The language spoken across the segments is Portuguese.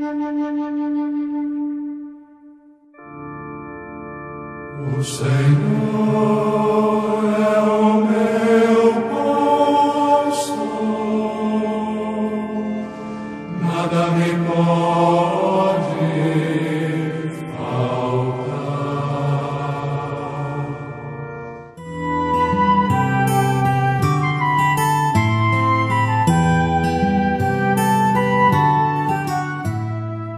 O Senhor é o meu pastor, nada me pode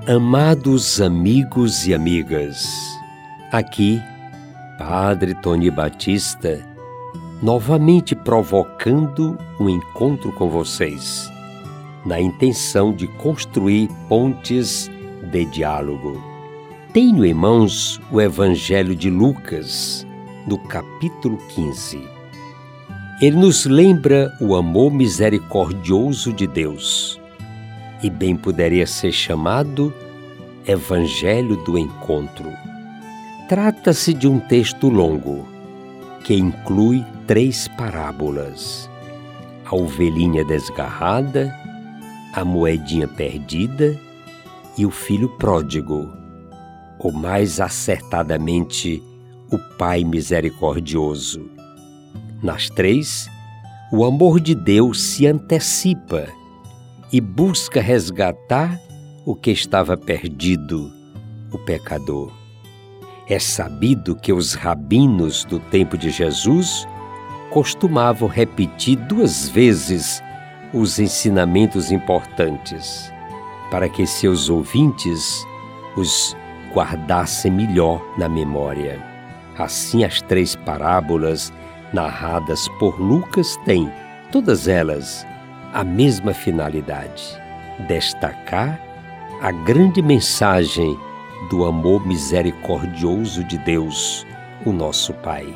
Amados amigos e amigas, aqui, Padre Tony Batista, novamente provocando um encontro com vocês, na intenção de construir pontes de diálogo. Tenho em mãos o Evangelho de Lucas, no capítulo 15. Ele nos lembra o amor misericordioso de Deus e bem poderia ser chamado Evangelho do Encontro. Trata-se de um texto longo que inclui três parábolas: a ovelhinha desgarrada, a moedinha perdida e o filho pródigo, ou mais acertadamente, o Pai misericordioso. Nas três, o amor de Deus se antecipa e busca resgatar o que estava perdido, o pecador. É sabido que os rabinos do tempo de Jesus costumavam repetir duas vezes os ensinamentos importantes, para que seus ouvintes os guardassem melhor na memória. Assim, as três parábolas narradas por Lucas têm, todas elas, a mesma finalidade: destacar a grande mensagem do amor misericordioso de Deus, o nosso Pai.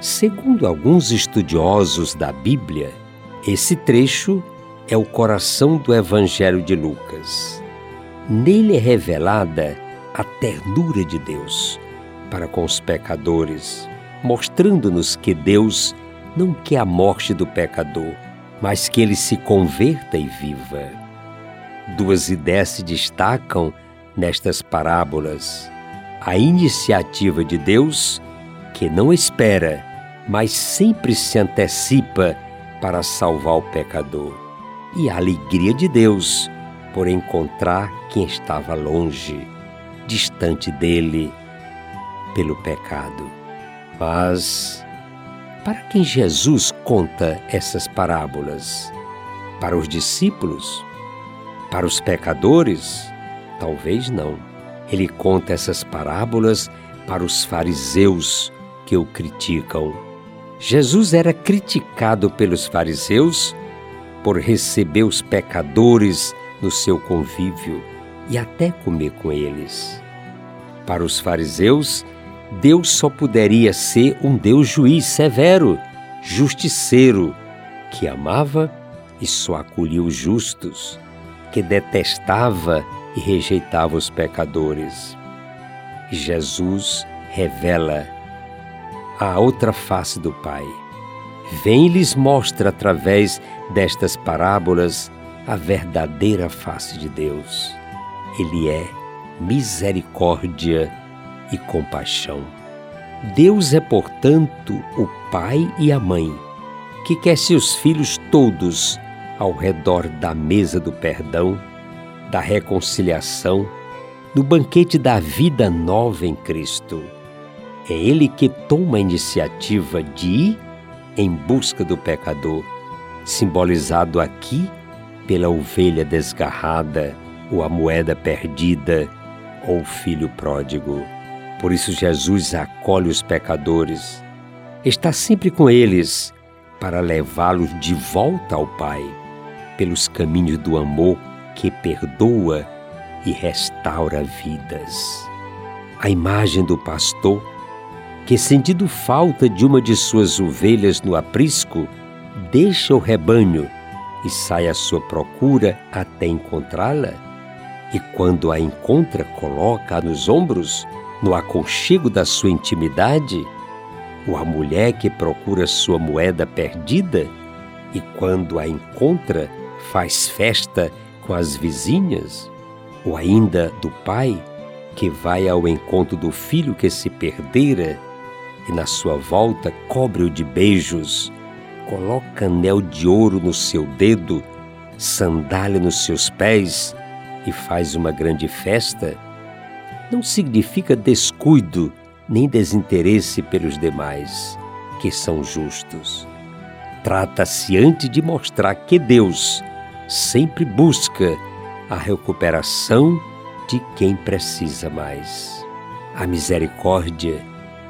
Segundo alguns estudiosos da Bíblia, esse trecho é o coração do Evangelho de Lucas. Nele é revelada a ternura de Deus para com os pecadores, mostrando-nos que Deus não quer a morte do pecador, mas que ele se converta e viva. Duas ideias se destacam nestas parábolas: a iniciativa de Deus, que não espera, mas sempre se antecipa para salvar o pecador, e a alegria de Deus por encontrar quem estava longe, distante dele, pelo pecado. Mas para quem Jesus conta essas parábolas? Para os discípulos? Para os pecadores? Talvez não. Ele conta essas parábolas para os fariseus que o criticam. Jesus era criticado pelos fariseus por receber os pecadores no seu convívio e até comer com eles. Para os fariseus, Deus só poderia ser um Deus juiz severo, justiceiro, que amava e só acolhia os justos, que detestava e rejeitava os pecadores. Jesus revela a outra face do Pai. Vem e lhes mostra através destas parábolas a verdadeira face de Deus. Ele é misericórdia e compaixão. Deus é, portanto, o Pai e a Mãe, que quer seus filhos todos ao redor da mesa do perdão, da reconciliação, no banquete da vida nova em Cristo. É Ele que toma a iniciativa de ir em busca do pecador, simbolizado aqui pela ovelha desgarrada, ou a moeda perdida, ou o filho pródigo. Por isso, Jesus acolhe os pecadores, está sempre com eles para levá-los de volta ao Pai, pelos caminhos do amor que perdoa e restaura vidas. A imagem do pastor, que sentindo falta de uma de suas ovelhas no aprisco, deixa o rebanho e sai à sua procura até encontrá-la, e quando a encontra, coloca-a nos ombros no aconchego da sua intimidade, ou a mulher que procura sua moeda perdida e, quando a encontra, faz festa com as vizinhas? ou ainda do pai que vai ao encontro do filho que se perdera e na sua volta cobre-o de beijos, coloca anel de ouro no seu dedo, sandália nos seus pés e faz uma grande festa, não significa descuido nem desinteresse pelos demais, que são justos. Trata-se antes de mostrar que Deus sempre busca a recuperação de quem precisa mais. A misericórdia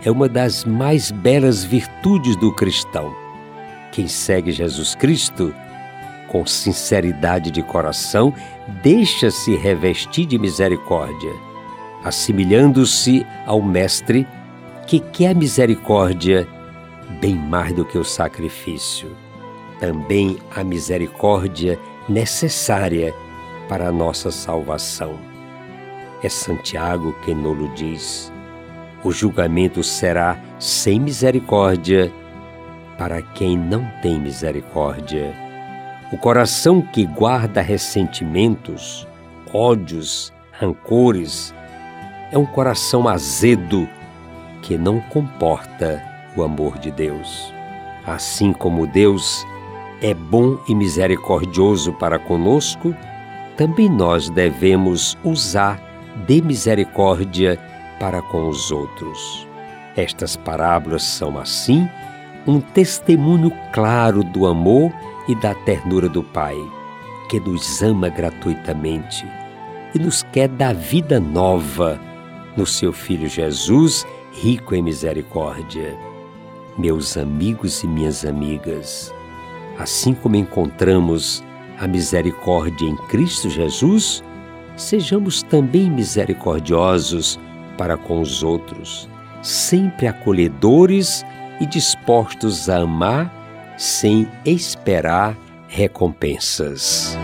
é uma das mais belas virtudes do cristão. Quem segue Jesus Cristo, com sinceridade de coração, deixa-se revestir de misericórdia, assimilhando-se ao Mestre que quer misericórdia bem mais do que o sacrifício. Também a misericórdia necessária para a nossa salvação. É Santiago quem nolo diz: o julgamento será sem misericórdia para quem não tem misericórdia. O coração que guarda ressentimentos, ódios, rancores, é um coração azedo que não comporta o amor de Deus. Assim como Deus é bom e misericordioso para conosco, também nós devemos usar de misericórdia para com os outros. Estas parábolas são, assim, um testemunho claro do amor e da ternura do Pai, que nos ama gratuitamente e nos quer dar vida nova no seu Filho Jesus, rico em misericórdia. Meus amigos e minhas amigas, assim como encontramos a misericórdia em Cristo Jesus, sejamos também misericordiosos para com os outros, sempre acolhedores e dispostos a amar sem esperar recompensas.